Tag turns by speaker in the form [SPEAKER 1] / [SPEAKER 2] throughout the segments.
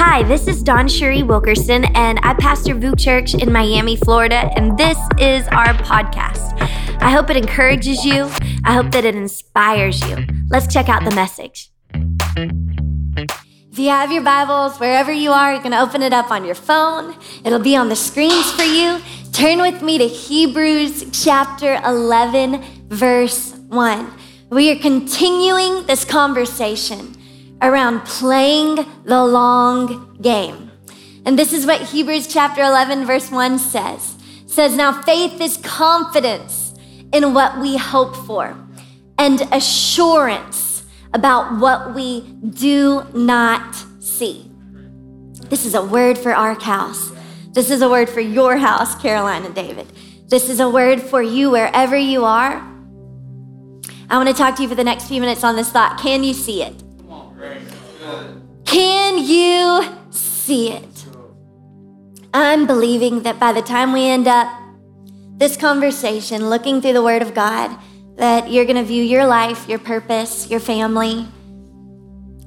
[SPEAKER 1] Hi, this is DawnCheré Wilkerson, and I pastor VOUS Church in Miami, Florida, and this is our podcast. I hope it encourages you. I hope that it inspires you. Let's check out the message. If you have your Bibles, wherever you are, you can open it up on your phone. It'll be on the screens for you. Turn with me to Hebrews chapter 11, verse 1. We are continuing this conversation around playing the long game. And this is what Hebrews chapter 11 verse 1 says. It says now faith is confidence in what we hope for and assurance about what we do not see. This is a word for our house. This is a word for your house, Caroline and David. This is a word for you wherever you are. I want to talk to you for the next few minutes on this thought. Can you see it? Can you see it? I'm believing that by the time we end up this conversation, looking through the Word of God, that you're going to view your life, your purpose, your family,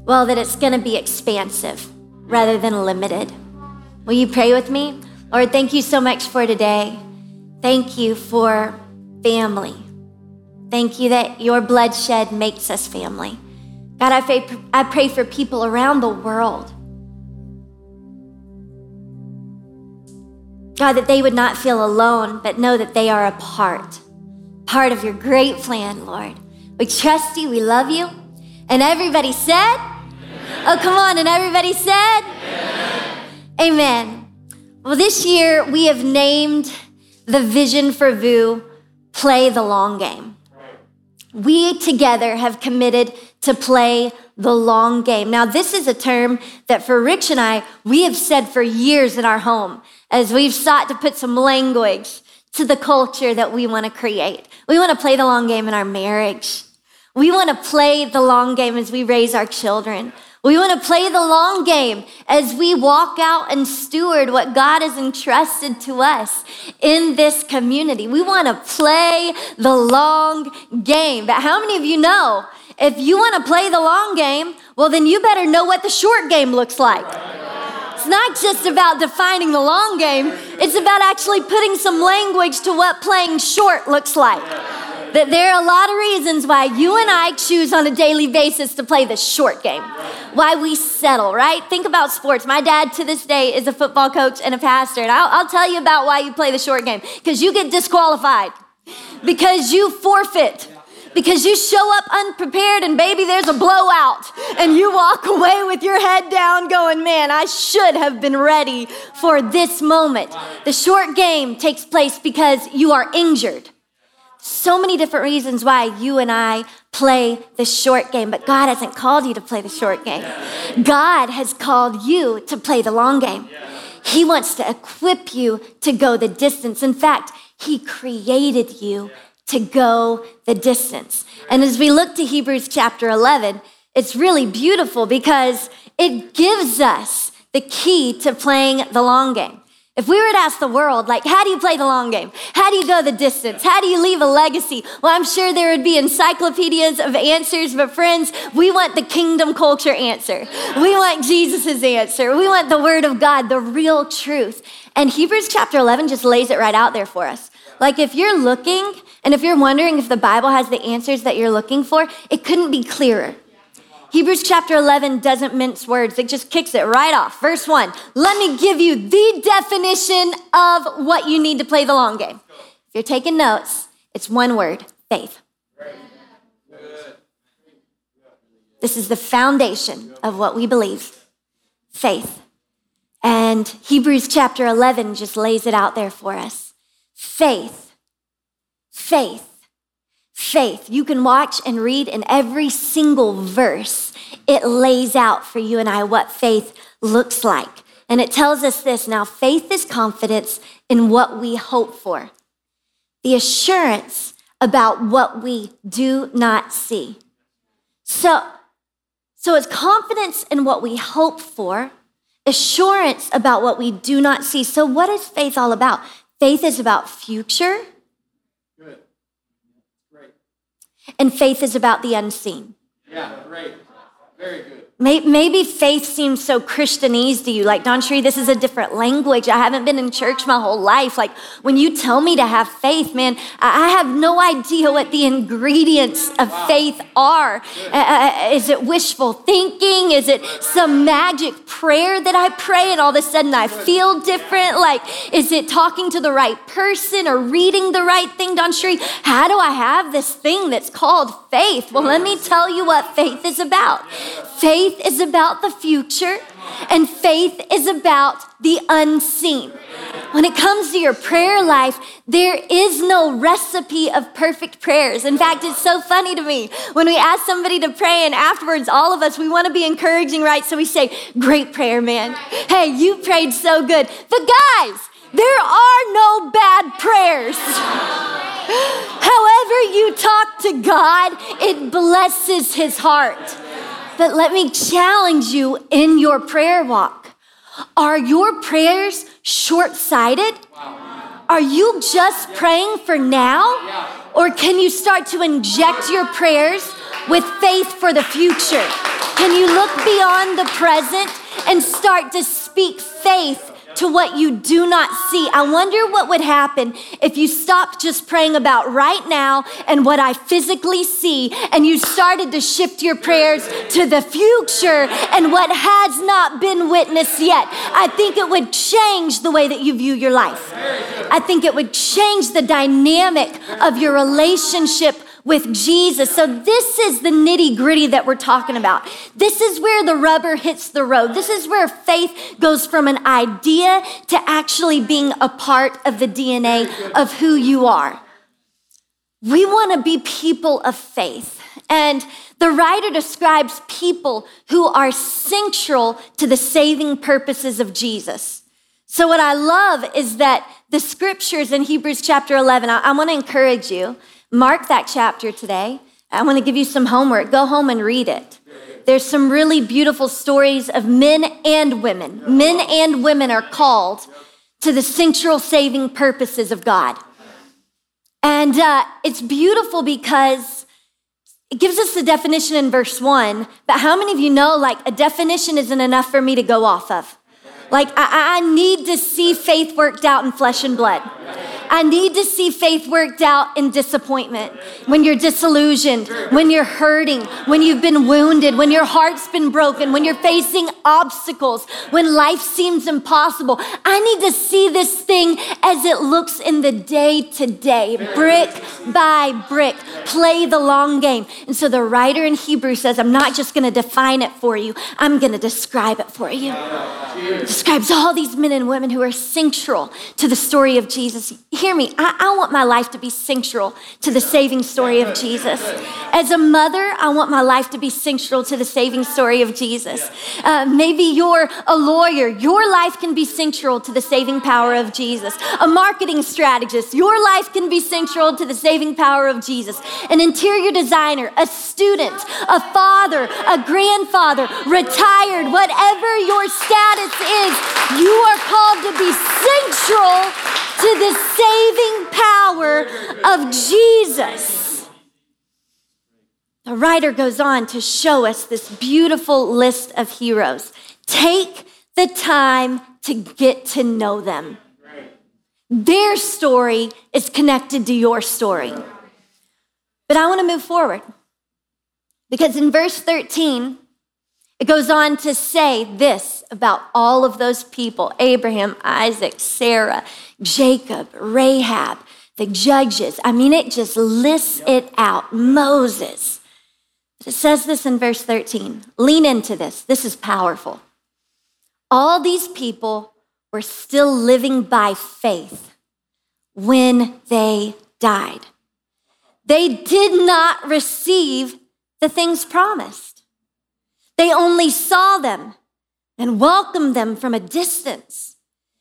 [SPEAKER 1] well, that it's going to be expansive rather than limited. Will you pray with me? Lord, thank you so much for today. Thank you for family. Thank you that your bloodshed makes us family. God, I pray, I pray for people around the world. God, that they would not feel alone, but know that they are a part, part of your great plan, Lord. We trust you, we love you. And everybody said, Amen. Oh, come on, and everybody said, Amen. Amen. Well, this year we have named the vision for VOUS Play the Long Game. We together have committed to play the long game. Now, this is a term that for Rich and I, we have said for years in our home as we've sought to put some language to the culture that we want to create. We want to play the long game in our marriage. We want to play the long game as we raise our children. We want to play the long game as we walk out and steward what God has entrusted to us in this community. We want to play the long game. But how many of you know if you want to play the long game, well, then you better know what the short game looks like. It's not just about defining the long game, it's about actually putting some language to what playing short looks like. That there are a lot of reasons why you and I choose on a daily basis to play the short game. Why we settle, right? Think about sports. My dad to this day is a football coach and a pastor, and I'll, I'll tell you about why you play the short game. Because you get disqualified, because you forfeit because you show up unprepared and baby there's a blowout and you walk away with your head down going man i should have been ready for this moment the short game takes place because you are injured so many different reasons why you and I play the short game, but God hasn't called you to play the short game. God has called you to play the long game. He wants to equip you to go the distance. In fact, He created you to go the distance. And as we look to Hebrews chapter 11, it's really beautiful because it gives us the key to playing the long game. If we were to ask the world, like, how do you play the long game? How do you go the distance? How do you leave a legacy? Well, I'm sure there would be encyclopedias of answers, but friends, we want the kingdom culture answer. We want Jesus' answer. We want the word of God, the real truth. And Hebrews chapter 11 just lays it right out there for us. Like, if you're looking and if you're wondering if the Bible has the answers that you're looking for, it couldn't be clearer. Hebrews chapter 11 doesn't mince words, it just kicks it right off. Verse 1 Let me give you the definition of what you need to play the long game. If you're taking notes, it's one word faith. This is the foundation of what we believe faith. And Hebrews chapter 11 just lays it out there for us. Faith, faith faith. You can watch and read in every single verse. It lays out for you and I what faith looks like. And it tells us this now faith is confidence in what we hope for, the assurance about what we do not see. So, so it's confidence in what we hope for, assurance about what we do not see. So, what is faith all about? Faith is about future, Good. Great. and faith is about the unseen.
[SPEAKER 2] Yeah, great.
[SPEAKER 1] Very good. Maybe faith seems so Christianese to you. Like, DawnCheré, this is a different language. I haven't been in church my whole life. Like, when you tell me to have faith, man, I have no idea what the ingredients of faith are. Uh, uh, is it wishful thinking? Is it some magic prayer that I pray and all of a sudden I feel different? Like, is it talking to the right person or reading the right thing, DawnCheré? How do I have this thing that's called faith? Well, let me tell you what faith is about. Faith is about the future, and faith is about the unseen. When it comes to your prayer life, there is no recipe of perfect prayers. In fact, it's so funny to me when we ask somebody to pray, and afterwards, all of us, we want to be encouraging, right? So we say, Great prayer, man. Hey, you prayed so good. But guys, there are no bad prayers. However, you talk to God, it blesses his heart. But let me challenge you in your prayer walk. Are your prayers short sighted? Are you just praying for now? Or can you start to inject your prayers with faith for the future? Can you look beyond the present and start to speak faith to what you do not see. I wonder what would happen if you stopped just praying about right now and what I physically see and you started to shift your prayers to the future and what has not been witnessed yet. I think it would change the way that you view your life. I think it would change the dynamic of your relationship with Jesus. So, this is the nitty gritty that we're talking about. This is where the rubber hits the road. This is where faith goes from an idea to actually being a part of the DNA of who you are. We want to be people of faith. And the writer describes people who are central to the saving purposes of Jesus. So, what I love is that the scriptures in Hebrews chapter 11, I, I want to encourage you Mark that chapter today. I want to give you some homework. Go home and read it. There's some really beautiful stories of men and women. Men and women are called to the central saving purposes of God. And uh, it's beautiful because it gives us the definition in verse one, but how many of you know like a definition isn't enough for me to go off of? Like, I, I need to see faith worked out in flesh and blood. I need to see faith worked out in disappointment, when you're disillusioned, when you're hurting, when you've been wounded, when your heart's been broken, when you're facing obstacles, when life seems impossible. I need to see this thing as it looks in the day to day, brick by brick. Play the long game. And so the writer in Hebrew says, I'm not just going to define it for you, I'm going to describe it for you. Describes all these men and women who are central to the story of Jesus hear me. I, I, want my life to be central to the saving story of Jesus. As a mother, I want my life to be central to the saving story of Jesus. Uh, maybe you're a lawyer. Your life can be central to the saving power of Jesus. A marketing strategist. Your life can be central to the saving power of Jesus. An interior designer, a student, a father, a grandfather, retired, whatever your status is, you are called to be central to the saving power of Jesus. The writer goes on to show us this beautiful list of heroes. Take the time to get to know them. Their story is connected to your story. But I want to move forward because in verse 13, it goes on to say this about all of those people Abraham, Isaac, Sarah, Jacob, Rahab, the judges. I mean, it just lists it out. Moses. It says this in verse 13. Lean into this. This is powerful. All these people were still living by faith when they died. They did not receive the things promised. They only saw them and welcomed them from a distance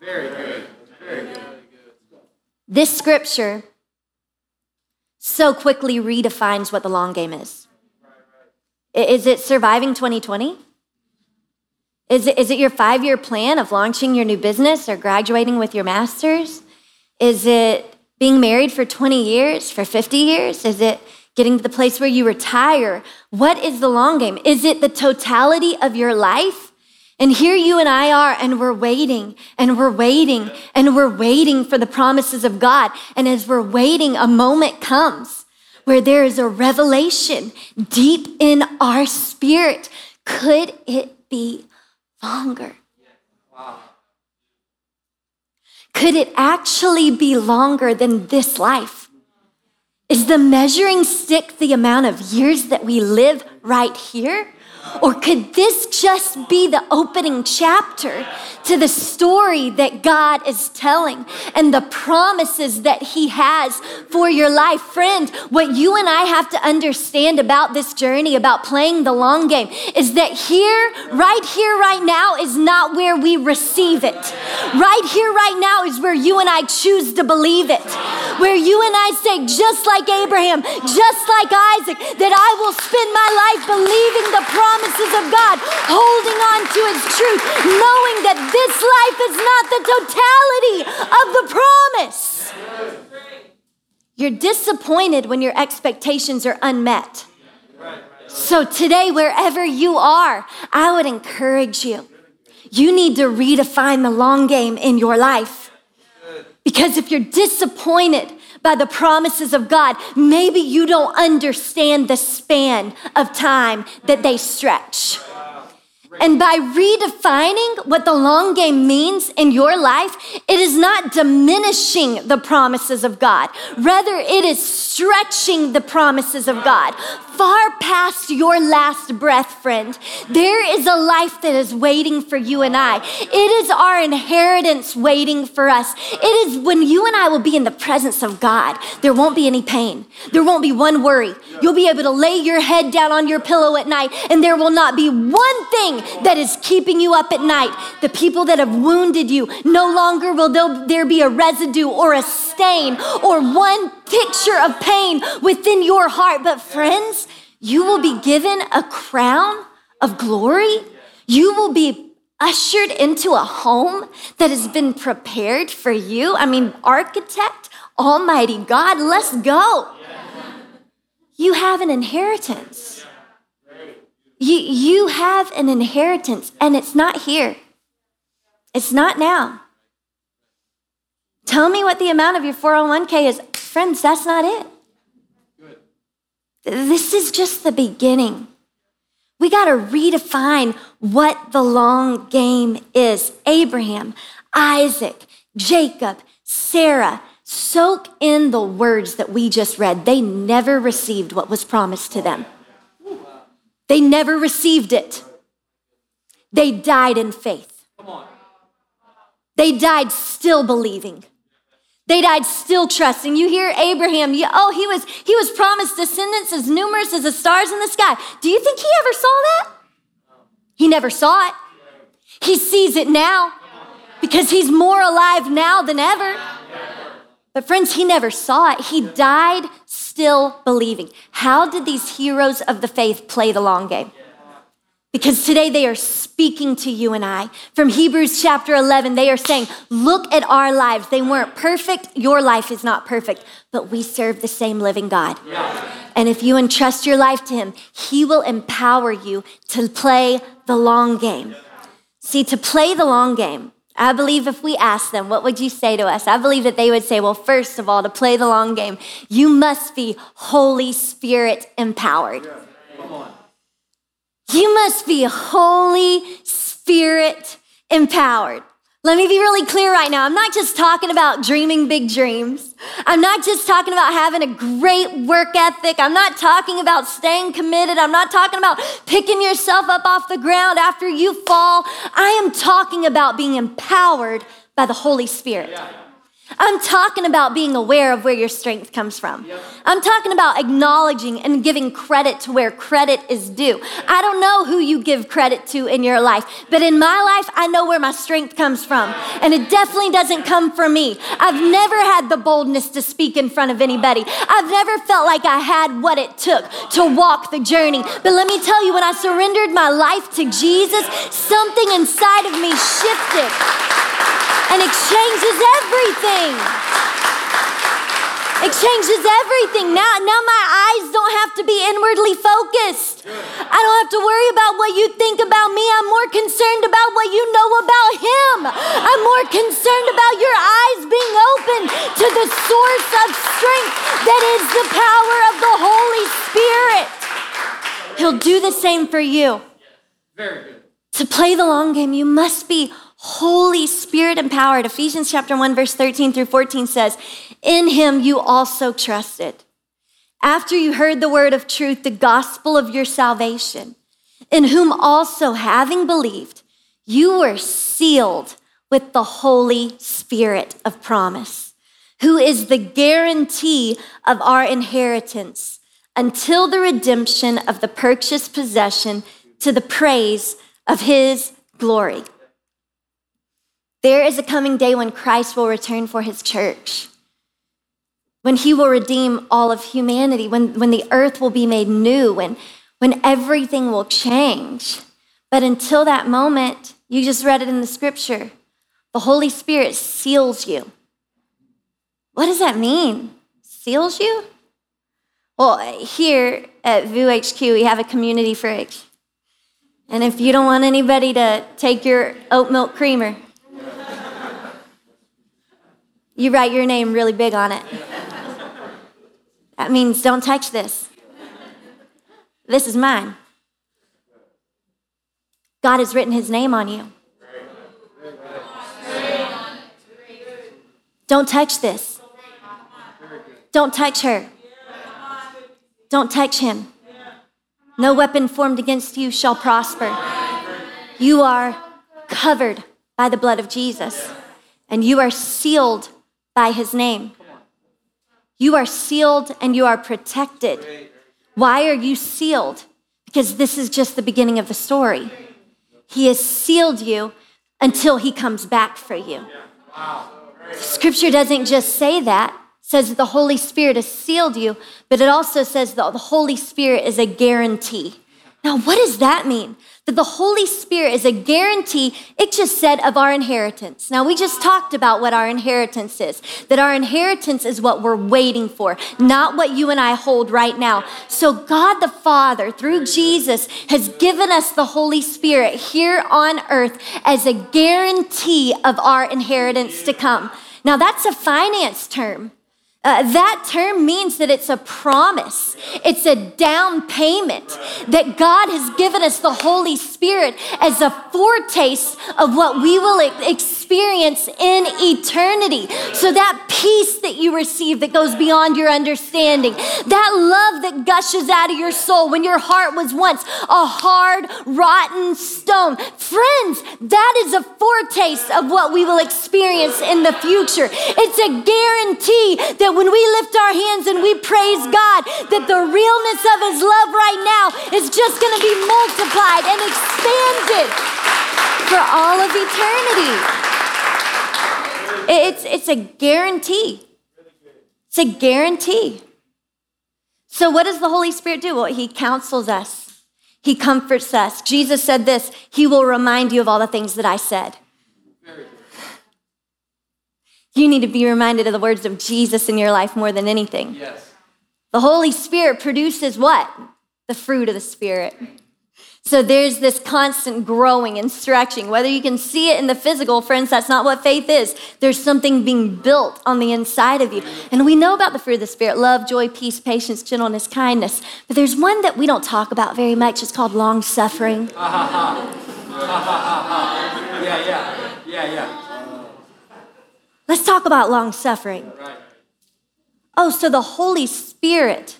[SPEAKER 1] Very good. Very good. This scripture so quickly redefines what the long game is. Is it surviving 2020? Is it, is it your five year plan of launching your new business or graduating with your master's? Is it being married for 20 years, for 50 years? Is it getting to the place where you retire? What is the long game? Is it the totality of your life? And here you and I are, and we're waiting, and we're waiting, and we're waiting for the promises of God. And as we're waiting, a moment comes where there is a revelation deep in our spirit. Could it be longer? Could it actually be longer than this life? Is the measuring stick the amount of years that we live right here? Or could this just be the opening chapter to the story that God is telling and the promises that He has for your life? Friend, what you and I have to understand about this journey, about playing the long game, is that here, right here, right now, is not where we receive it. Right here, right now, is where you and I choose to believe it. Where you and I say, just like Abraham, just like Isaac, that I will spend my life believing the promise promises of God, holding on to His truth, knowing that this life is not the totality of the promise. You're disappointed when your expectations are unmet. So, today, wherever you are, I would encourage you. You need to redefine the long game in your life. Because if you're disappointed by the promises of God, maybe you don't understand the span of time that they stretch. And by redefining what the long game means in your life, it is not diminishing the promises of God. Rather, it is stretching the promises of God far past your last breath, friend. There is a life that is waiting for you and I. It is our inheritance waiting for us. It is when you and I will be in the presence of God, there won't be any pain. There won't be one worry. You'll be able to lay your head down on your pillow at night, and there will not be one thing that is keeping you up at night. The people that have wounded you, no longer will there be a residue or a stain or one picture of pain within your heart. But, friends, you will be given a crown of glory. You will be ushered into a home that has been prepared for you. I mean, architect, Almighty God, let's go. You have an inheritance. You, you have an inheritance, and it's not here. It's not now. Tell me what the amount of your 401k is. Friends, that's not it. This is just the beginning. We got to redefine what the long game is. Abraham, Isaac, Jacob, Sarah, soak in the words that we just read. They never received what was promised to them, they never received it. They died in faith. They died still believing. They died still trusting. You hear Abraham, you, oh, he was, he was promised descendants as numerous as the stars in the sky. Do you think he ever saw that? He never saw it. He sees it now because he's more alive now than ever. But friends, he never saw it. He died still believing. How did these heroes of the faith play the long game? Because today they are speaking to you and I. From Hebrews chapter 11, they are saying, Look at our lives. They weren't perfect. Your life is not perfect, but we serve the same living God. Yeah. And if you entrust your life to Him, He will empower you to play the long game. See, to play the long game, I believe if we ask them, what would you say to us? I believe that they would say, well, first of all, to play the long game, you must be Holy Spirit empowered. Yeah. You must be Holy Spirit empowered. Let me be really clear right now. I'm not just talking about dreaming big dreams. I'm not just talking about having a great work ethic. I'm not talking about staying committed. I'm not talking about picking yourself up off the ground after you fall. I am talking about being empowered by the Holy Spirit. I'm talking about being aware of where your strength comes from. I'm talking about acknowledging and giving credit to where credit is due. I don't know who you give credit to in your life, but in my life, I know where my strength comes from. And it definitely doesn't come from me. I've never had the boldness to speak in front of anybody. I've never felt like I had what it took to walk the journey. But let me tell you, when I surrendered my life to Jesus, something inside of me shifted and it changes everything. It changes everything. Now, now my eyes don't have to be inwardly focused. I don't have to worry about what you think about me. I'm more concerned about what you know about him. I'm more concerned about your eyes being open to the source of strength that is the power of the Holy Spirit. He'll do the same for you. Very good. To play the long game, you must be Holy Spirit empowered. Ephesians chapter 1, verse 13 through 14 says, In him you also trusted. After you heard the word of truth, the gospel of your salvation, in whom also, having believed, you were sealed with the Holy Spirit of promise, who is the guarantee of our inheritance until the redemption of the purchased possession to the praise of his glory. There is a coming day when Christ will return for his church, when he will redeem all of humanity, when, when the earth will be made new, when, when everything will change. But until that moment, you just read it in the scripture, the Holy Spirit seals you. What does that mean? Seals you? Well, here at VOUS HQ, we have a community fridge. And if you don't want anybody to take your oat milk creamer, you write your name really big on it. That means don't touch this. This is mine. God has written his name on you. Don't touch this. Don't touch her. Don't touch him. No weapon formed against you shall prosper. You are covered by the blood of Jesus, and you are sealed by his name. You are sealed and you are protected. Why are you sealed? Because this is just the beginning of the story. He has sealed you until he comes back for you. Scripture doesn't just say that, it says that the Holy Spirit has sealed you, but it also says that the Holy Spirit is a guarantee. Now, what does that mean? That the Holy Spirit is a guarantee, it just said, of our inheritance. Now, we just talked about what our inheritance is, that our inheritance is what we're waiting for, not what you and I hold right now. So, God the Father, through Jesus, has given us the Holy Spirit here on earth as a guarantee of our inheritance to come. Now, that's a finance term. Uh, that term means that it's a promise, it's a down payment that God has given us the Holy Spirit as a foretaste of what we will experience in eternity. So, that peace that you receive that goes beyond your understanding, that love that gushes out of your soul when your heart was once a hard, rotten stone. Friends, that is a foretaste of what we will experience in the future. It's a guarantee that that when we lift our hands and we praise God, that the realness of His love right now is just going to be multiplied and expanded for all of eternity. It's, it's a guarantee. It's a guarantee. So, what does the Holy Spirit do? Well, He counsels us, He comforts us. Jesus said this He will remind you of all the things that I said. You need to be reminded of the words of Jesus in your life more than anything. Yes. The Holy Spirit produces what? The fruit of the Spirit. So there's this constant growing and stretching. Whether you can see it in the physical, friends, that's not what faith is. There's something being built on the inside of you. And we know about the fruit of the Spirit love, joy, peace, patience, gentleness, kindness. But there's one that we don't talk about very much. It's called long suffering. yeah, yeah, yeah, yeah. Let's talk about long suffering. Oh, so the Holy Spirit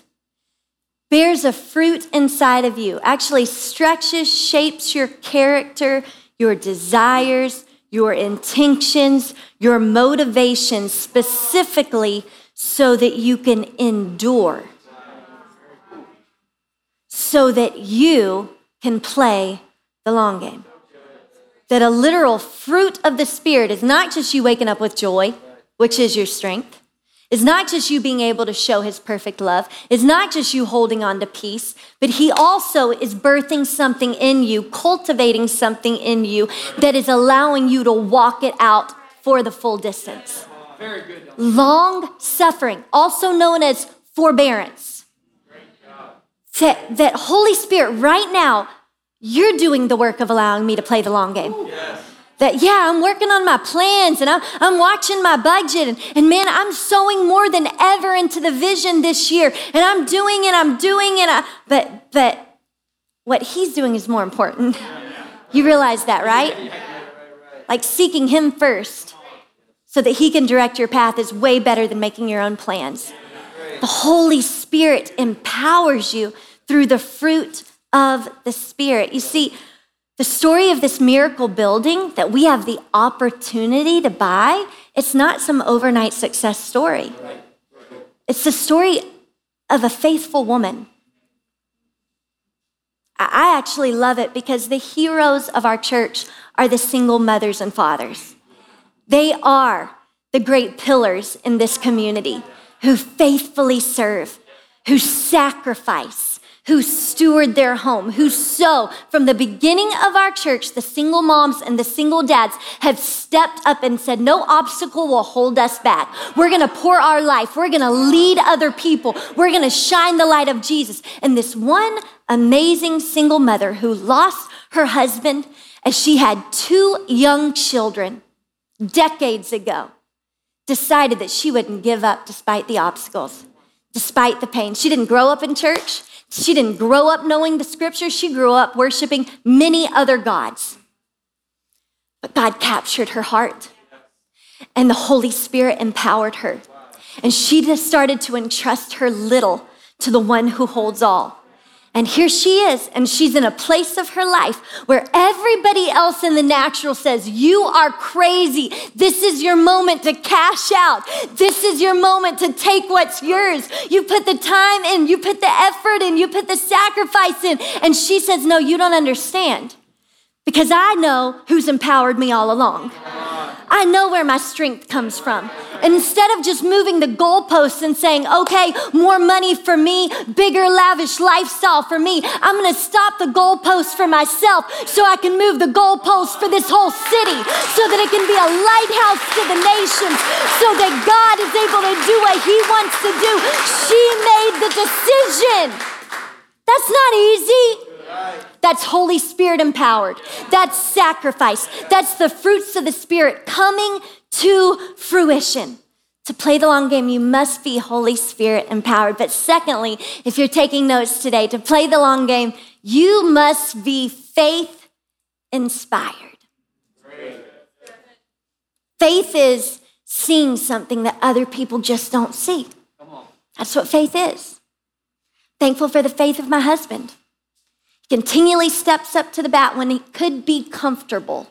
[SPEAKER 1] bears a fruit inside of you, actually stretches, shapes your character, your desires, your intentions, your motivations specifically so that you can endure, so that you can play the long game. That a literal fruit of the Spirit is not just you waking up with joy, which is your strength. It's not just you being able to show his perfect love. It's not just you holding on to peace, but he also is birthing something in you, cultivating something in you that is allowing you to walk it out for the full distance. Long suffering, also known as forbearance. That, that Holy Spirit, right now, you're doing the work of allowing me to play the long game. Yes that, yeah, I'm working on my plans and I'm, I'm watching my budget. And, and man, I'm sowing more than ever into the vision this year. And I'm doing it, I'm doing it. I, but, but what he's doing is more important. You realize that, right? Like seeking him first so that he can direct your path is way better than making your own plans. The Holy Spirit empowers you through the fruit of the Spirit. You see, the story of this miracle building that we have the opportunity to buy, it's not some overnight success story. It's the story of a faithful woman. I actually love it because the heroes of our church are the single mothers and fathers. They are the great pillars in this community who faithfully serve, who sacrifice, who steward their home, who so from the beginning of our church, the single moms and the single dads have stepped up and said, No obstacle will hold us back. We're gonna pour our life, we're gonna lead other people, we're gonna shine the light of Jesus. And this one amazing single mother who lost her husband as she had two young children decades ago decided that she wouldn't give up despite the obstacles, despite the pain. She didn't grow up in church. She didn't grow up knowing the scripture, she grew up worshiping many other gods. But God captured her heart, and the Holy Spirit empowered her. And she just started to entrust her little to the one who holds all. And here she is, and she's in a place of her life where everybody else in the natural says, You are crazy. This is your moment to cash out. This is your moment to take what's yours. You put the time in, you put the effort in, you put the sacrifice in. And she says, No, you don't understand because I know who's empowered me all along. I know where my strength comes from. And instead of just moving the goalposts and saying, okay, more money for me, bigger, lavish lifestyle for me, I'm gonna stop the goalposts for myself so I can move the goalposts for this whole city so that it can be a lighthouse to the nations so that God is able to do what He wants to do. She made the decision. That's not easy. That's Holy Spirit empowered. That's sacrifice. That's the fruits of the Spirit coming to fruition. To play the long game, you must be Holy Spirit empowered. But secondly, if you're taking notes today, to play the long game, you must be faith inspired. Faith is seeing something that other people just don't see. That's what faith is. Thankful for the faith of my husband continually steps up to the bat when he could be comfortable.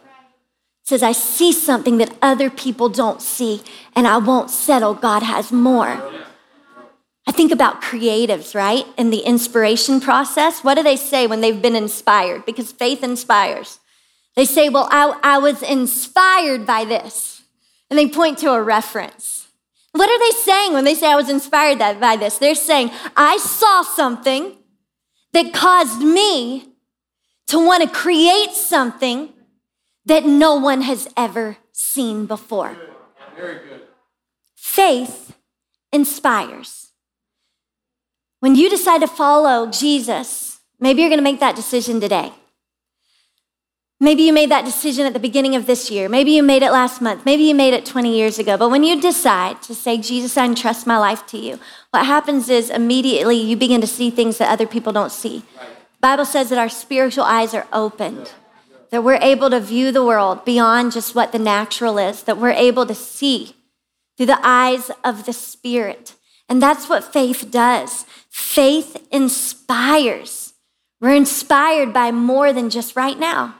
[SPEAKER 1] Says, I see something that other people don't see, and I won't settle. God has more. I think about creatives, right? In the inspiration process. What do they say when they've been inspired? Because faith inspires. They say, Well, I, I was inspired by this. And they point to a reference. What are they saying when they say I was inspired by this? They're saying, I saw something that caused me to want to create something that no one has ever seen before. Very good. Faith inspires. When you decide to follow Jesus, maybe you're going to make that decision today. Maybe you made that decision at the beginning of this year. Maybe you made it last month. Maybe you made it 20 years ago. But when you decide to say, Jesus, I entrust my life to you, what happens is immediately you begin to see things that other people don't see. The Bible says that our spiritual eyes are opened, that we're able to view the world beyond just what the natural is, that we're able to see through the eyes of the Spirit. And that's what faith does. Faith inspires. We're inspired by more than just right now.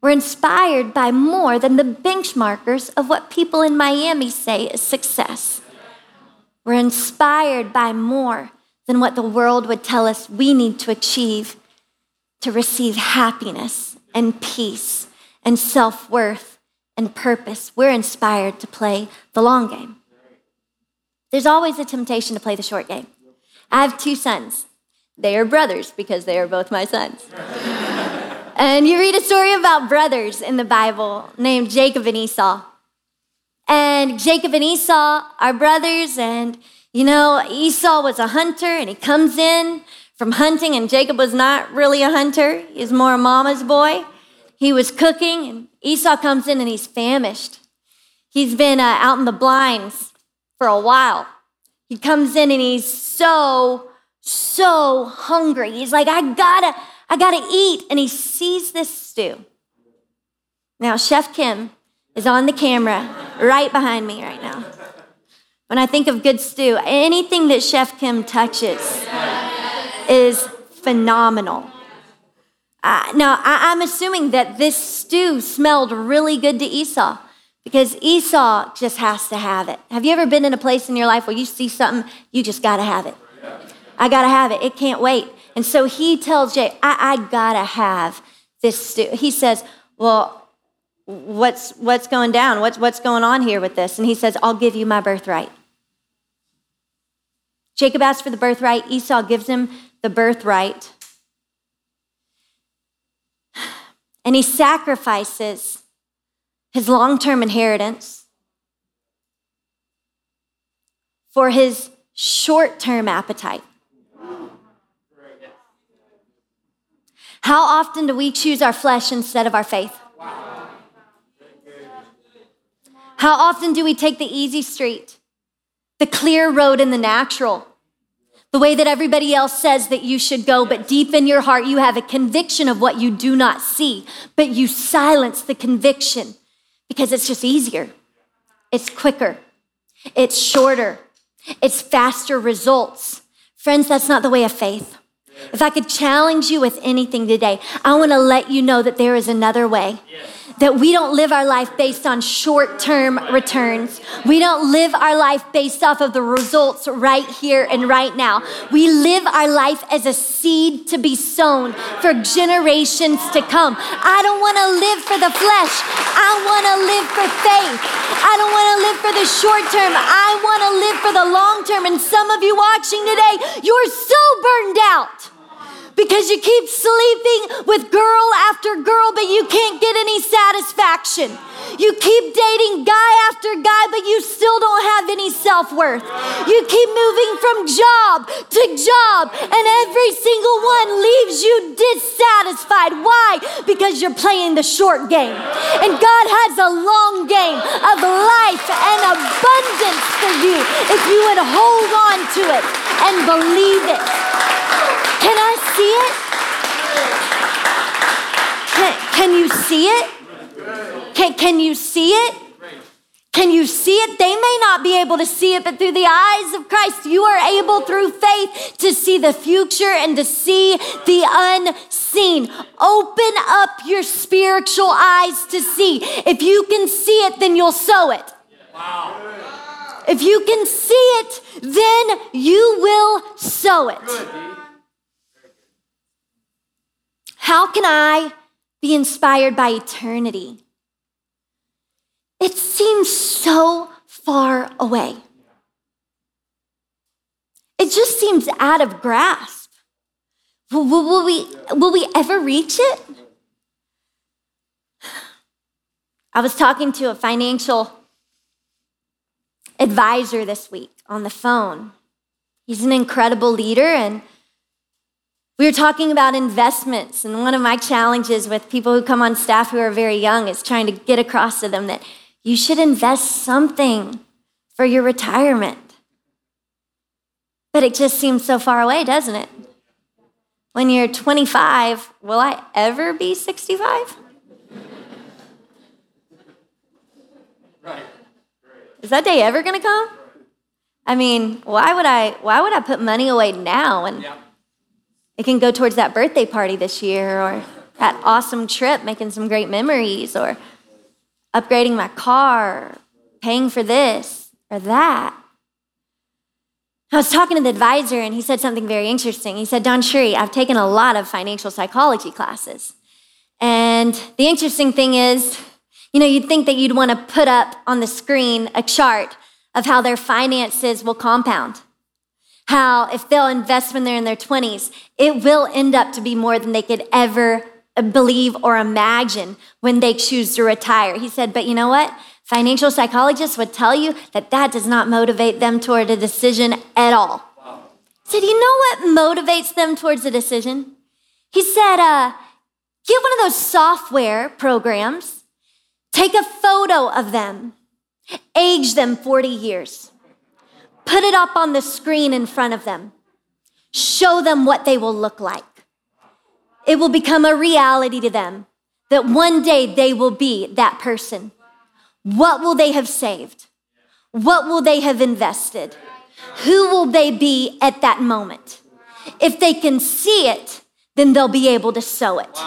[SPEAKER 1] We're inspired by more than the benchmarkers of what people in Miami say is success. We're inspired by more than what the world would tell us we need to achieve to receive happiness and peace and self worth and purpose. We're inspired to play the long game. There's always a temptation to play the short game. I have two sons. They are brothers because they are both my sons. And you read a story about brothers in the Bible named Jacob and Esau. And Jacob and Esau are brothers, and you know, Esau was a hunter and he comes in from hunting, and Jacob was not really a hunter, he's more a mama's boy. He was cooking, and Esau comes in and he's famished. He's been uh, out in the blinds for a while. He comes in and he's so, so hungry. He's like, I gotta, I gotta eat. And he sees this stew. Now, Chef Kim is on the camera right behind me right now. When I think of good stew, anything that Chef Kim touches is phenomenal. Uh, now, I, I'm assuming that this stew smelled really good to Esau because Esau just has to have it. Have you ever been in a place in your life where you see something, you just got to have it? I got to have it. It can't wait. And so he tells Jay, I, I got to have this stew. He says, Well, what's, what's going down? What's, what's going on here with this? And he says, I'll give you my birthright. Jacob asks for the birthright. Esau gives him the birthright. And he sacrifices his long term inheritance for his short term appetite. How often do we choose our flesh instead of our faith? How often do we take the easy street, the clear road in the natural, the way that everybody else says that you should go, but deep in your heart, you have a conviction of what you do not see, but you silence the conviction because it's just easier, it's quicker, it's shorter, it's faster results. Friends, that's not the way of faith. If I could challenge you with anything today, I want to let you know that there is another way. Yes that we don't live our life based on short term returns. We don't live our life based off of the results right here and right now. We live our life as a seed to be sown for generations to come. I don't want to live for the flesh, I want to live for faith. I don't want to live for the short term, I want to live for the long term. And some of you watching today, you're so burned out because you keep sleeping with girl after girl, but you can't get any satisfaction. You keep dating guy after guy, but you still don't have any self worth. You keep moving from job to job, and every single one leaves you dissatisfied. Why? Because you're playing the short game. And God has a long game of life and abundance for you if you would hold on to it and believe it. Can I see it? Can, can you see it? Can, can you see it? Can you see it? They may not be able to see it, but through the eyes of Christ, you are able through faith to see the future and to see the unseen. Open up your spiritual eyes to see. If you can see it, then you'll sow it. Wow. If you can see it, then you will sow it. How can I be inspired by eternity? It seems so far away. It just seems out of grasp. Will, will, we, will we ever reach it? I was talking to a financial advisor this week on the phone. He's an incredible leader and we were talking about investments, and one of my challenges with people who come on staff who are very young is trying to get across to them that you should invest something for your retirement. But it just seems so far away, doesn't it? When you're 25, will I ever be 65? Right. Is that day ever going to come? I mean, why would I why would I put money away now and yeah. It can go towards that birthday party this year or that awesome trip, making some great memories, or upgrading my car, paying for this or that. I was talking to the advisor and he said something very interesting. He said, DawnCheré, I've taken a lot of financial psychology classes. And the interesting thing is, you know, you'd think that you'd want to put up on the screen a chart of how their finances will compound. How if they'll invest when they're in their 20s, it will end up to be more than they could ever believe or imagine when they choose to retire. He said, but you know what? Financial psychologists would tell you that that does not motivate them toward a decision at all. Wow. Said, you know what motivates them towards a decision? He said, uh, get one of those software programs, take a photo of them, age them 40 years, put it up on the screen in front of them, show them what they will look like it will become a reality to them that one day they will be that person. What will they have saved? What will they have invested? Who will they be at that moment? If they can see it, then they'll be able to sow it.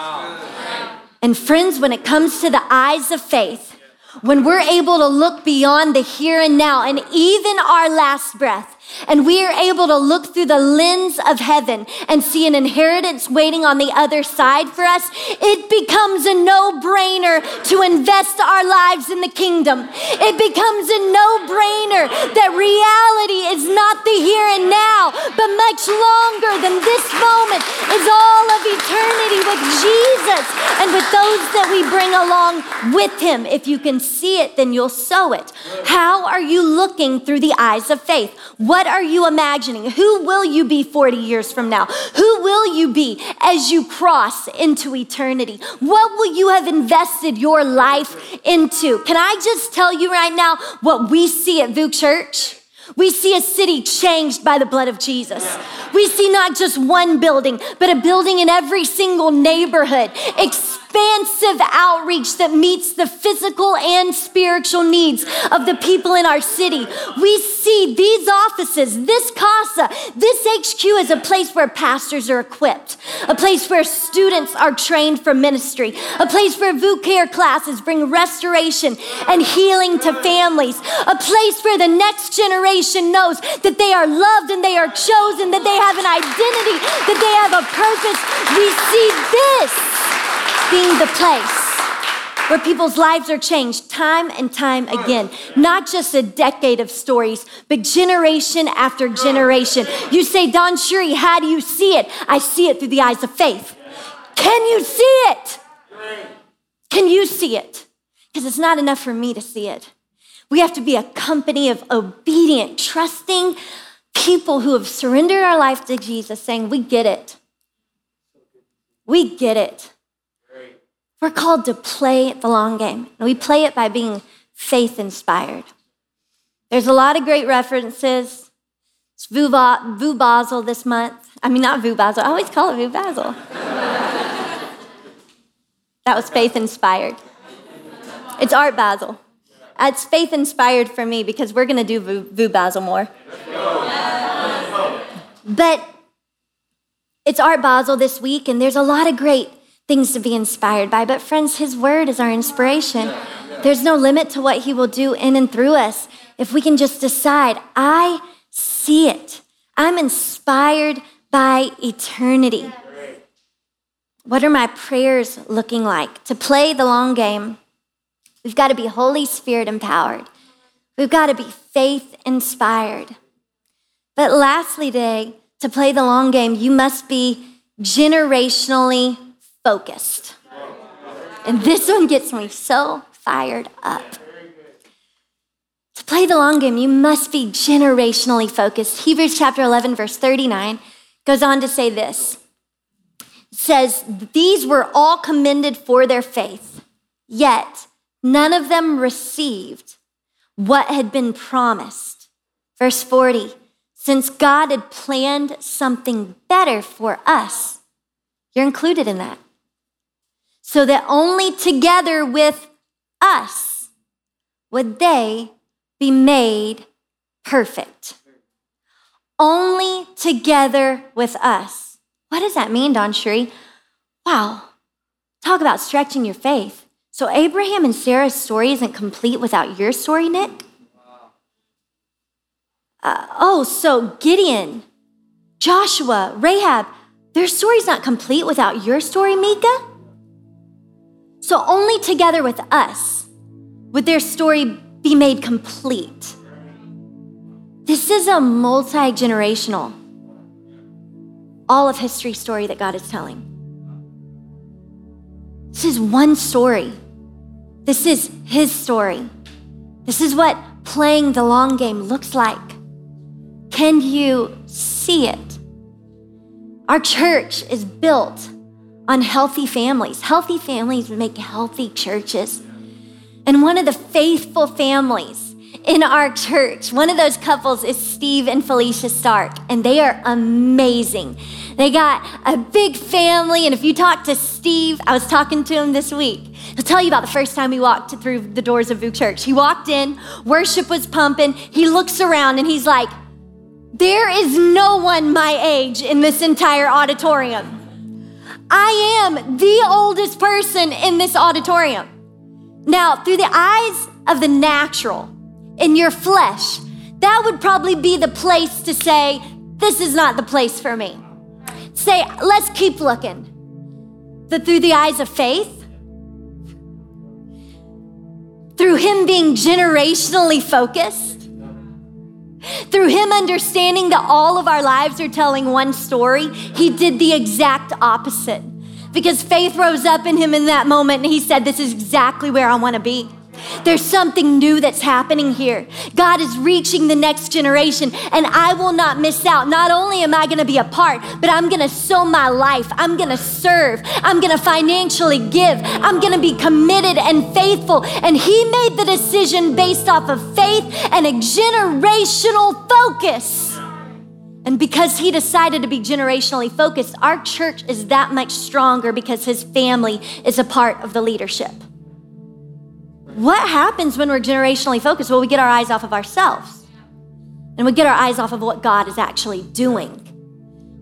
[SPEAKER 1] And friends, when it comes to the eyes of faith, when we're able to look beyond the here and now and even our last breath, and we are able to look through the lens of heaven and see an inheritance waiting on the other side for us, it becomes a no brainer to invest our lives in the kingdom. It becomes a no brainer that reality is not the here and now, but much longer than this moment is all of eternity with Jesus and with those that we bring along with him. If you can see it, then you'll sow it. How are you looking through the eyes of faith? What are you imagining? Who will you be 40 years from now? Who will you be as you cross into eternity? What will you have invested your life into? Can I just tell you right now what we see at VOUS Church? We see a city changed by the blood of Jesus. We see not just one building, but a building in every single neighborhood expansive outreach that meets the physical and spiritual needs of the people in our city. We see these offices, this CASA, this HQ is a place where pastors are equipped, a place where students are trained for ministry, a place where VOUS care classes bring restoration and healing to families, a place where the next generation knows that they are loved and they are chosen, that they have an identity, that they have a purpose. We see this being the place where people's lives are changed time and time again. Not just a decade of stories, but generation after generation. You say, DawnCheré, how do you see it? I see it through the eyes of faith. Can you see it? Can you see it? Because it's not enough for me to see it. We have to be a company of obedient, trusting people who have surrendered our life to Jesus, saying, We get it. We get it. We're called to play the long game, and we play it by being faith inspired. There's a lot of great references. It's VOUS Basel this month. I mean, not VOUS Basel. I always call it VOUS Basel. that was faith inspired. It's Art Basel. It's faith inspired for me because we're going to do VOUS, VOUS Basel more. But it's Art Basel this week, and there's a lot of great things to be inspired by. But, friends, His Word is our inspiration. There's no limit to what He will do in and through us if we can just decide, I see it. I'm inspired by eternity. What are my prayers looking like? To play the long game, we've got to be Holy Spirit empowered. We've got to be faith inspired. But lastly, today, to play the long game, you must be generationally focused. And this one gets me so fired up. To play the long game, you must be generationally focused. Hebrews chapter 11, verse 39 goes on to say this. It says, These were all commended for their faith, yet none of them received what had been promised. Verse 40, since God had planned something better for us, you're included in that so that only together with us would they be made perfect. Only together with us. What does that mean, DawnCheré? Wow. Talk about stretching your faith. So, Abraham and Sarah's story isn't complete without your story, Nick? Uh, oh, so Gideon, Joshua, Rahab, their story's not complete without your story, Mika? So, only together with us would their story be made complete. This is a multi generational, all of history story that God is telling. This is one story. This is His story. This is what playing the long game looks like. Can you see it? Our church is built on healthy families. Healthy families make healthy churches. And one of the faithful families in our church, one of those couples is Steve and Felicia Stark, and they are amazing. They got a big family, and if you talk to Steve, I was talking to him this week. He'll tell you about the first time he walked through the doors of VOUS Church. He walked in, worship was pumping. He looks around and he's like, There is no one my age in this entire auditorium. I am the oldest person in this auditorium. Now, through the eyes of the natural, in your flesh, that would probably be the place to say, This is not the place for me. Say, let's keep looking. But through the eyes of faith, through Him being generationally focused, through Him understanding that all of our lives are telling one story, He did the exact opposite. Because faith rose up in Him in that moment and He said, This is exactly where I want to be. There's something new that's happening here. God is reaching the next generation, and I will not miss out. Not only am I going to be a part, but I'm going to sow my life. I'm going to serve. I'm going to financially give. I'm going to be committed and faithful. And He made the decision based off of faith and a generational focus. And because he decided to be generationally focused, our church is that much stronger because his family is a part of the leadership. What happens when we're generationally focused? Well, we get our eyes off of ourselves and we get our eyes off of what God is actually doing.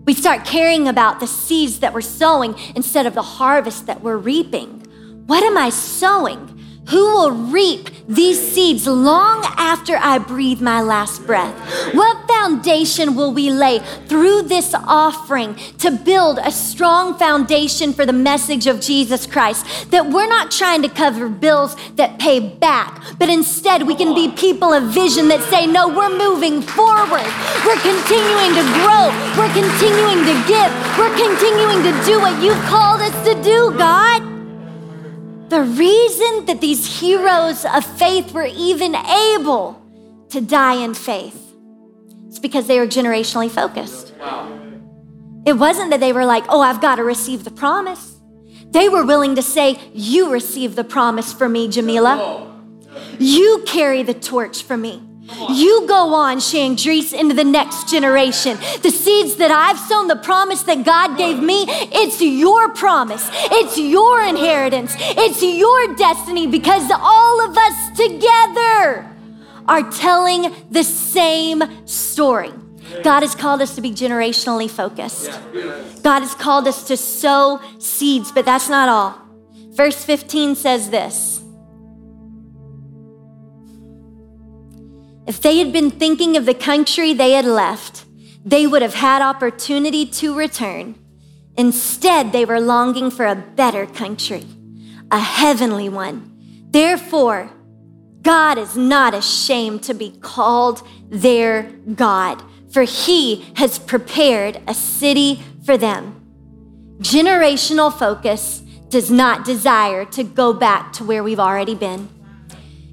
[SPEAKER 1] We start caring about the seeds that we're sowing instead of the harvest that we're reaping. What am I sowing? Who will reap these seeds long after I breathe my last breath? What foundation will we lay through this offering to build a strong foundation for the message of Jesus Christ? That we're not trying to cover bills that pay back, but instead we can be people of vision that say, No, we're moving forward. We're continuing to grow. We're continuing to give. We're continuing to do what you've called us to do, God. The reason that these heroes of faith were even able to die in faith is because they were generationally focused. Wow. It wasn't that they were like, oh, I've got to receive the promise. They were willing to say, You receive the promise for me, Jamila. You carry the torch for me. You go on, Chandrise, into the next generation. The seeds that I've sown, the promise that God gave me, it's your promise. It's your inheritance. It's your destiny because all of us together are telling the same story. God has called us to be generationally focused. God has called us to sow seeds, but that's not all. Verse 15 says this If they had been thinking of the country they had left, they would have had opportunity to return. Instead, they were longing for a better country, a heavenly one. Therefore, God is not ashamed to be called their God, for he has prepared a city for them. Generational focus does not desire to go back to where we've already been.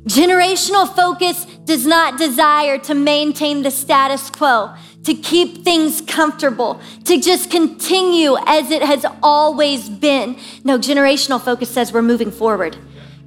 [SPEAKER 1] Generational focus does not desire to maintain the status quo, to keep things comfortable, to just continue as it has always been. No, generational focus says we're moving forward.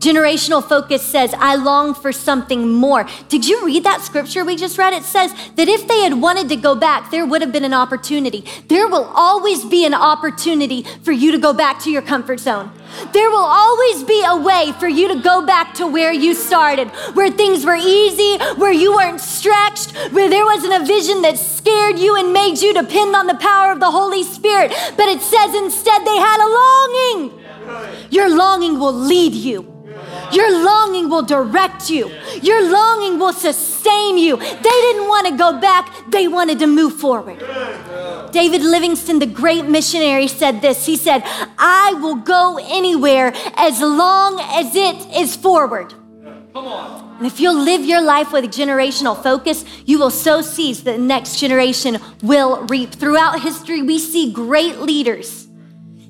[SPEAKER 1] Generational focus says, I long for something more. Did you read that scripture we just read? It says that if they had wanted to go back, there would have been an opportunity. There will always be an opportunity for you to go back to your comfort zone. There will always be a way for you to go back to where you started, where things were easy, where you weren't stretched, where there wasn't a vision that scared you and made you depend on the power of the Holy Spirit. But it says instead they had a longing your longing will lead you. Your longing will direct you. Your longing will sustain you. They didn't want to go back, they wanted to move forward. David Livingstone, the great missionary, said this. He said, I will go anywhere as long as it is forward. Come on. And if you'll live your life with a generational focus, you will sow seeds that the next generation will reap. Throughout history, we see great leaders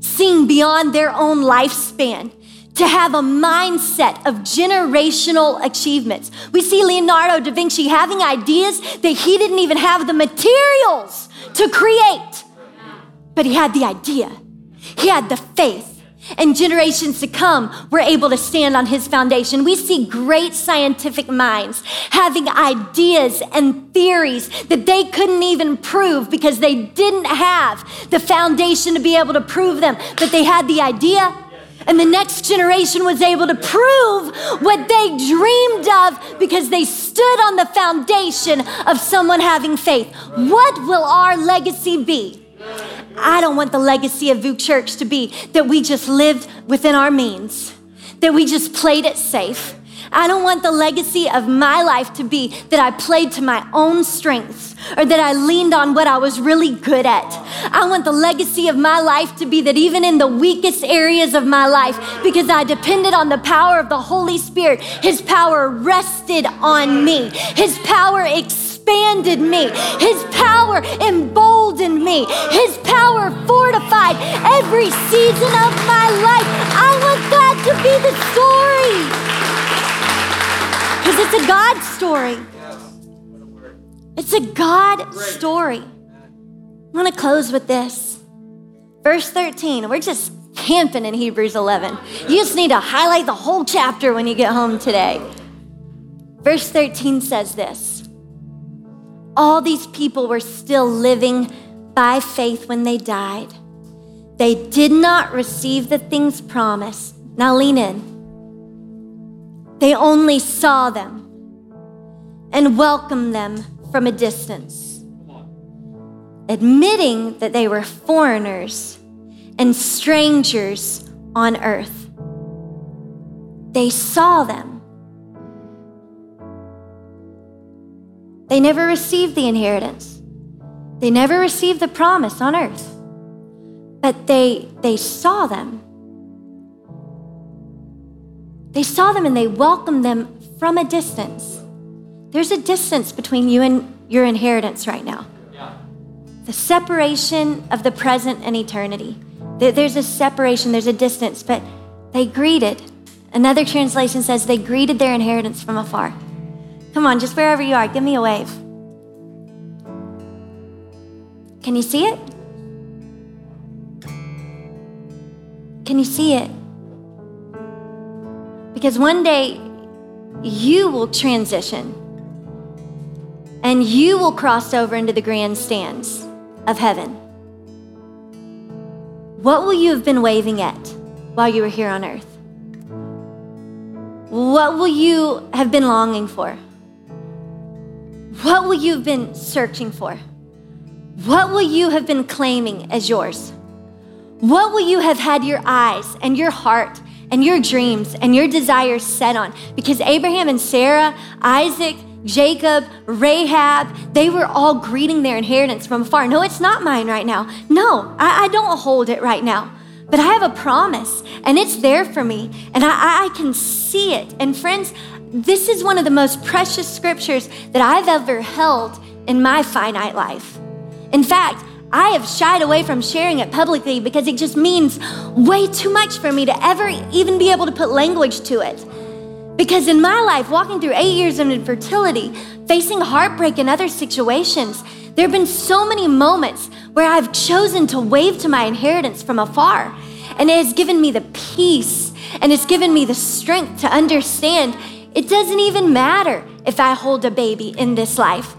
[SPEAKER 1] seeing beyond their own lifespan to have a mindset of generational achievements. We see Leonardo da Vinci having ideas that he didn't even have the materials to create, but he had the idea, he had the faith. And generations to come were able to stand on his foundation. We see great scientific minds having ideas and theories that they couldn't even prove because they didn't have the foundation to be able to prove them, but they had the idea and the next generation was able to prove what they dreamed of because they stood on the foundation of someone having faith. What will our legacy be? I don't want the legacy of VOUS Church to be that we just lived within our means, that we just played it safe. I don't want the legacy of my life to be that I played to my own strengths or that I leaned on what I was really good at. I want the legacy of my life to be that even in the weakest areas of my life, because I depended on the power of the Holy Spirit, His power rested on me. His power expanded me. His power emboldened me. His power fortified every season of my life. I want that to be the story. Because it's a God story. It's a God story. I want to close with this. Verse 13. We're just camping in Hebrews 11. You just need to highlight the whole chapter when you get home today. Verse 13 says this All these people were still living by faith when they died. They did not receive the things promised. Now lean in. They only saw them and welcomed them from a distance, admitting that they were foreigners and strangers on earth. They saw them. They never received the inheritance. They never received the promise on earth. But they, they saw them they saw them and they welcomed them from a distance. There's a distance between you and your inheritance right now. Yeah. The separation of the present and eternity. There's a separation, there's a distance, but they greeted. Another translation says they greeted their inheritance from afar. Come on, just wherever you are, give me a wave. Can you see it? Can you see it? Because one day you will transition and you will cross over into the grandstands of heaven. What will you have been waving at while you were here on earth? What will you have been longing for? What will you have been searching for? What will you have been claiming as yours? What will you have had your eyes and your heart and your dreams and your desires set on. Because Abraham and Sarah, Isaac, Jacob, Rahab, they were all greeting their inheritance from afar. No, it's not mine right now. No, I, I don't hold it right now. But I have a promise and it's there for me and I, I can see it. And friends, this is one of the most precious scriptures that I've ever held in my finite life. In fact, I have shied away from sharing it publicly because it just means way too much for me to ever even be able to put language to it. Because in my life, walking through eight years of infertility, facing heartbreak and other situations, there have been so many moments where I've chosen to wave to my inheritance from afar. And it has given me the peace and it's given me the strength to understand it doesn't even matter if I hold a baby in this life.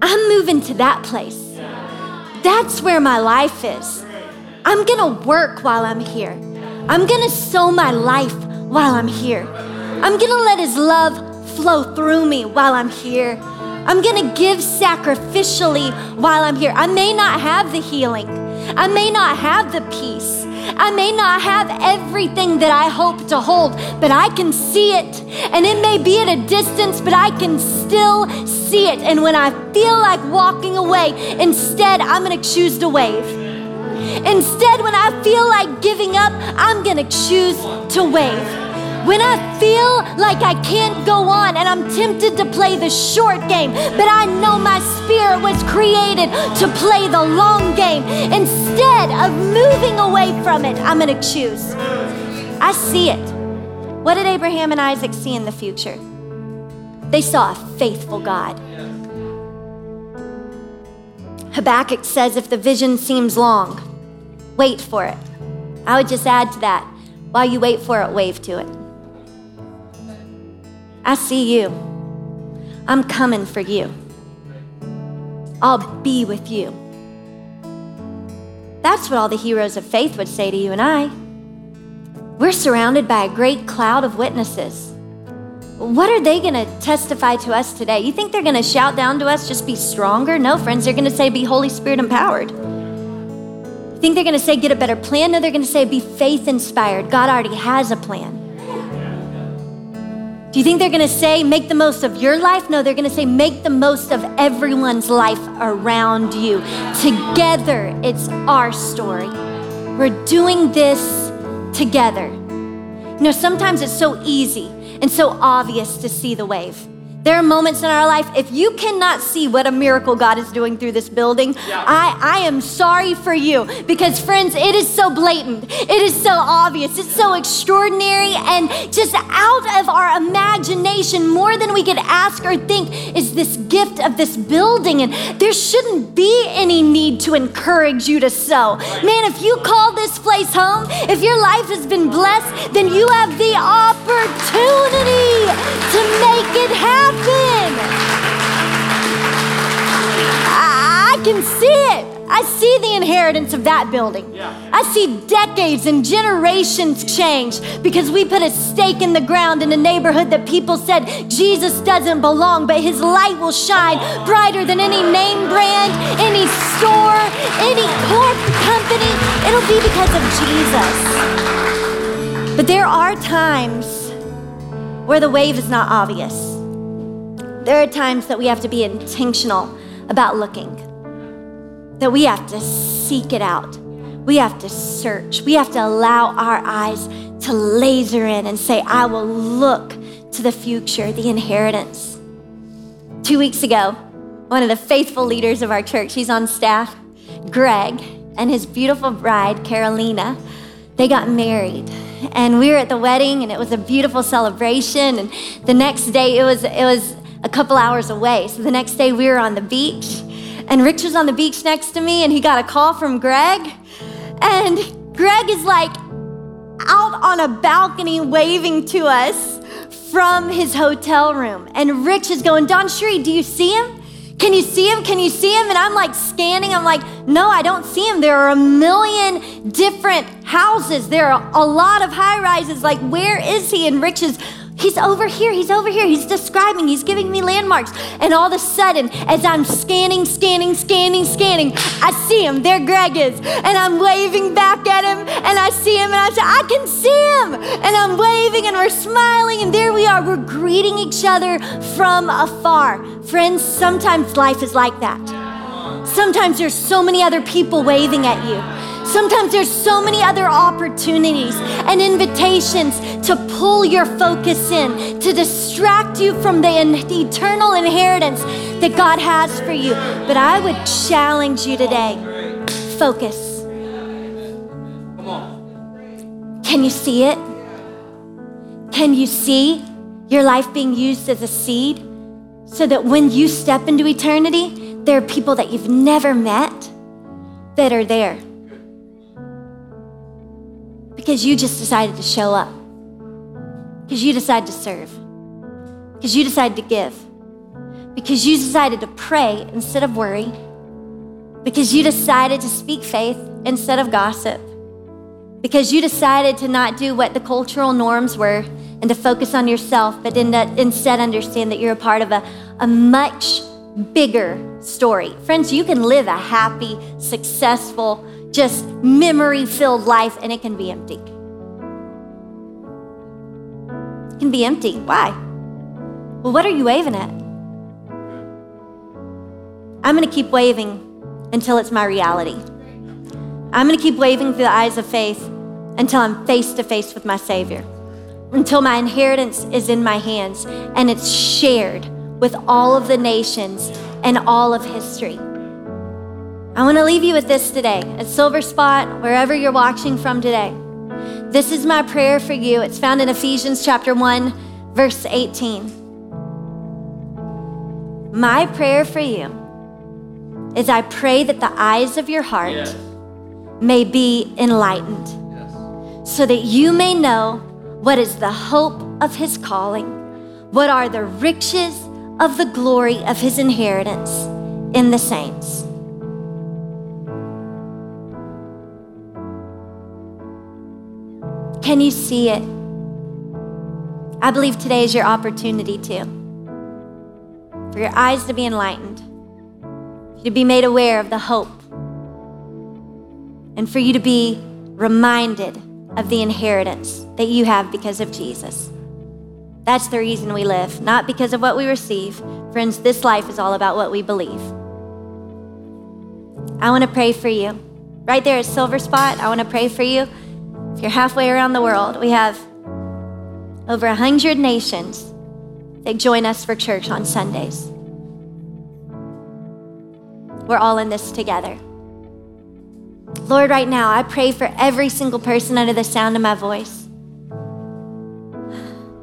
[SPEAKER 1] I'm moving to that place. That's where my life is. I'm gonna work while I'm here. I'm gonna sow my life while I'm here. I'm gonna let His love flow through me while I'm here. I'm gonna give sacrificially while I'm here. I may not have the healing, I may not have the peace, I may not have everything that I hope to hold, but I can see it. And it may be at a distance, but I can still see it. And when I feel like walking away, instead, I'm gonna choose to wave. Instead, when I feel like giving up, I'm gonna choose to wave. When I feel like I can't go on and I'm tempted to play the short game, but I know my spirit was created to play the long game, instead of moving away from it, I'm gonna choose. I see it. What did Abraham and Isaac see in the future? They saw a faithful God. Habakkuk says if the vision seems long, wait for it. I would just add to that while you wait for it, wave to it. I see you. I'm coming for you. I'll be with you. That's what all the heroes of faith would say to you and I. We're surrounded by a great cloud of witnesses. What are they going to testify to us today? You think they're going to shout down to us, just be stronger? No, friends, they're going to say, be Holy Spirit empowered. You think they're going to say, get a better plan? No, they're going to say, be faith inspired. God already has a plan. Do you think they're gonna say, make the most of your life? No, they're gonna say, make the most of everyone's life around you. Together, it's our story. We're doing this together. You know, sometimes it's so easy and so obvious to see the wave. There are moments in our life, if you cannot see what a miracle God is doing through this building, yeah. I, I am sorry for you because, friends, it is so blatant. It is so obvious. It's so extraordinary and just out of our imagination, more than we could ask or think, is this gift of this building. And there shouldn't be any need to encourage you to sow. Man, if you call this place home, if your life has been blessed, then you have the opportunity to make it happen I, I can see it. I see the inheritance of that building. Yeah. I see decades and generations change because we put a stake in the ground in a neighborhood that people said Jesus doesn't belong, but his light will shine brighter than any name brand, any store, any corporate company. It'll be because of Jesus. But there are times where the wave is not obvious. There are times that we have to be intentional about looking, that we have to seek it out. We have to search. We have to allow our eyes to laser in and say, I will look to the future, the inheritance. Two weeks ago, one of the faithful leaders of our church, he's on staff, Greg, and his beautiful bride, Carolina, they got married and we were at the wedding and it was a beautiful celebration and the next day it was it was a couple hours away. So the next day we were on the beach, and Rich was on the beach next to me, and he got a call from Greg. And Greg is like out on a balcony waving to us from his hotel room. And Rich is going, DawnCheré, do you see him? Can you see him? Can you see him? And I'm like scanning. I'm like, no, I don't see him. There are a million different houses. There are a lot of high rises. Like, where is he? And Rich is He's over here, he's over here, he's describing, he's giving me landmarks. And all of a sudden, as I'm scanning, scanning, scanning, scanning, I see him. There Greg is. And I'm waving back at him, and I see him, and I say, I can see him. And I'm waving, and we're smiling, and there we are. We're greeting each other from afar. Friends, sometimes life is like that. Sometimes there's so many other people waving at you. Sometimes there's so many other opportunities and invitations to pull your focus in, to distract you from the eternal inheritance that God has for you. But I would challenge you today focus. Can you see it? Can you see your life being used as a seed so that when you step into eternity, there are people that you've never met that are there? Because you just decided to show up. Because you decided to serve. Because you decided to give. Because you decided to pray instead of worry. Because you decided to speak faith instead of gossip. Because you decided to not do what the cultural norms were and to focus on yourself, but instead understand that you're a part of a, a much bigger story. Friends, you can live a happy, successful, just memory filled life, and it can be empty. It can be empty. Why? Well, what are you waving at? I'm going to keep waving until it's my reality. I'm going to keep waving through the eyes of faith until I'm face to face with my Savior, until my inheritance is in my hands and it's shared with all of the nations and all of history. I want to leave you with this today at Silverspot, wherever you're watching from today. This is my prayer for you. It's found in Ephesians chapter 1, verse 18. My prayer for you is I pray that the eyes of your heart yes. may be enlightened yes. so that you may know what is the hope of his calling, what are the riches of the glory of his inheritance in the saints. Can you see it? I believe today is your opportunity to. For your eyes to be enlightened, to be made aware of the hope, and for you to be reminded of the inheritance that you have because of Jesus. That's the reason we live, not because of what we receive. Friends, this life is all about what we believe. I want to pray for you. Right there at Silverspot, I want to pray for you. If you're halfway around the world, we have over 100 nations that join us for church on Sundays. We're all in this together. Lord, right now, I pray for every single person under the sound of my voice.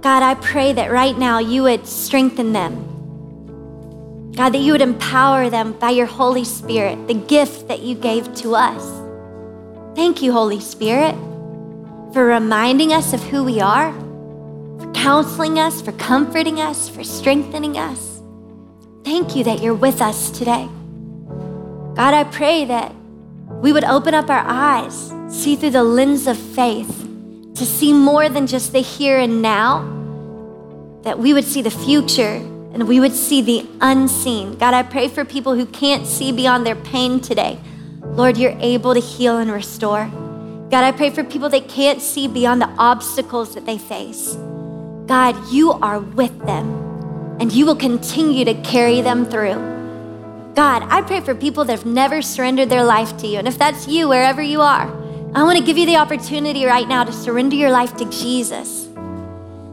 [SPEAKER 1] God, I pray that right now you would strengthen them. God, that you would empower them by your Holy Spirit, the gift that you gave to us. Thank you, Holy Spirit, for reminding us of who we are, for counseling us, for comforting us, for strengthening us. Thank you that you're with us today. God, I pray that we would open up our eyes, see through the lens of faith, to see more than just the here and now, that we would see the future and we would see the unseen. God, I pray for people who can't see beyond their pain today. Lord, you're able to heal and restore. God, I pray for people that can't see beyond the obstacles that they face. God, you are with them and you will continue to carry them through. God, I pray for people that have never surrendered their life to you. And if that's you, wherever you are, I want to give you the opportunity right now to surrender your life to Jesus.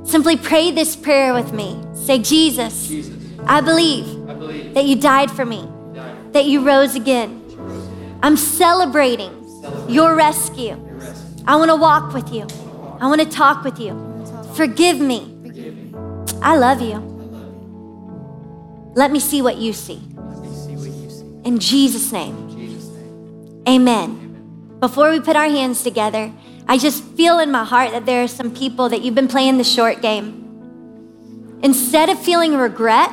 [SPEAKER 1] Simply pray this prayer with me. Say, Jesus, Jesus I, believe I, believe that you died for me, died. that you rose again. rose again. I'm celebrating, celebrating your, rescue. I want to walk with you. I want to talk with you. Forgive me. I love you. Let me see what you see. In Jesus' name. Amen. Before we put our hands together, I just feel in my heart that there are some people that you've been playing the short game. Instead of feeling regret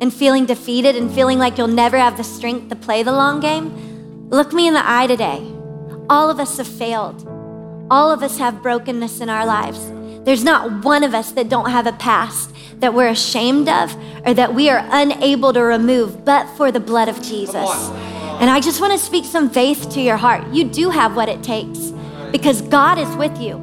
[SPEAKER 1] and feeling defeated and feeling like you'll never have the strength to play the long game, look me in the eye today. All of us have failed. All of us have brokenness in our lives. There's not one of us that don't have a past that we're ashamed of or that we are unable to remove but for the blood of Jesus. And I just want to speak some faith to your heart. You do have what it takes because God is with you.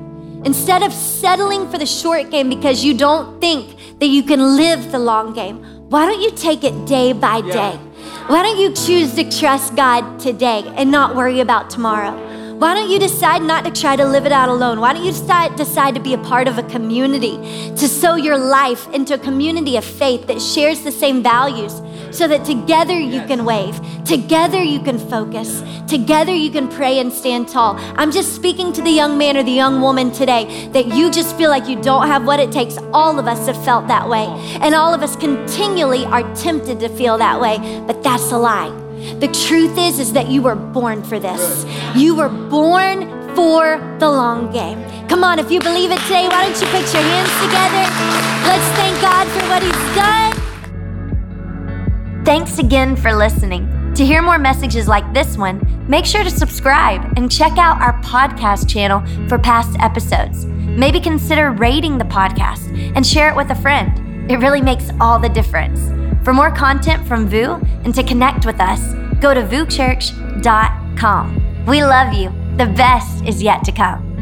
[SPEAKER 1] Instead of settling for the short game because you don't think that you can live the long game, why don't you take it day by day? Why don't you choose to trust God today and not worry about tomorrow? Why don't you decide not to try to live it out alone? Why don't you decide, decide to be a part of a community, to sow your life into a community of faith that shares the same values so that together you can wave, together you can focus, together you can pray and stand tall. I'm just speaking to the young man or the young woman today that you just feel like you don't have what it takes. All of us have felt that way, and all of us continually are tempted to feel that way, but that's a lie. The truth is is that you were born for this. You were born for the long game. Come on, if you believe it today, why don't you put your hands together? Let's thank God for what he's done. Thanks again for listening. To hear more messages like this one, make sure to subscribe and check out our podcast channel for past episodes. Maybe consider rating the podcast and share it with a friend. It really makes all the difference. For more content from VOUS and to connect with us, go to vouschurch.com. We love you. The best is yet to come.